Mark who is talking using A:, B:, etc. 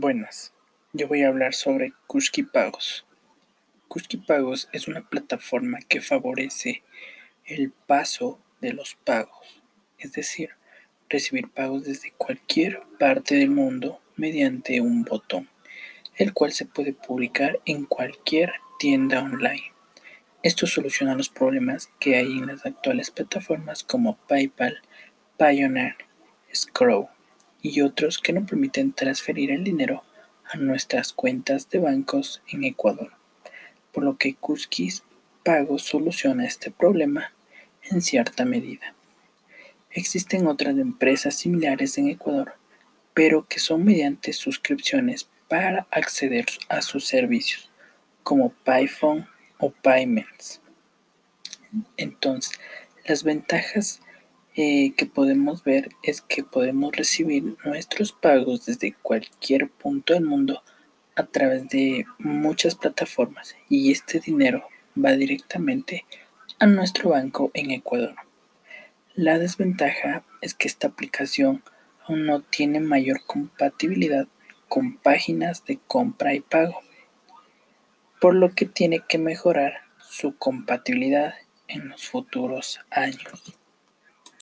A: Buenas, yo voy a hablar sobre Kushki Pagos. Kushki Pagos es una plataforma que favorece el paso de los pagos, es decir, recibir pagos desde cualquier parte del mundo mediante un botón, el cual se puede publicar en cualquier tienda online. Esto soluciona los problemas que hay en las actuales plataformas como PayPal, Pioneer, Scroll y otros que no permiten transferir el dinero a nuestras cuentas de bancos en Ecuador, por lo que Kuskis Pago soluciona este problema en cierta medida. Existen otras empresas similares en Ecuador, pero que son mediante suscripciones para acceder a sus servicios, como PayPhone o Payments. Entonces, las ventajas eh, que podemos ver es que podemos recibir nuestros pagos desde cualquier punto del mundo a través de muchas plataformas y este dinero va directamente a nuestro banco en Ecuador. La desventaja es que esta aplicación aún no tiene mayor compatibilidad con páginas de compra y pago, por lo que tiene que mejorar su compatibilidad en los futuros años.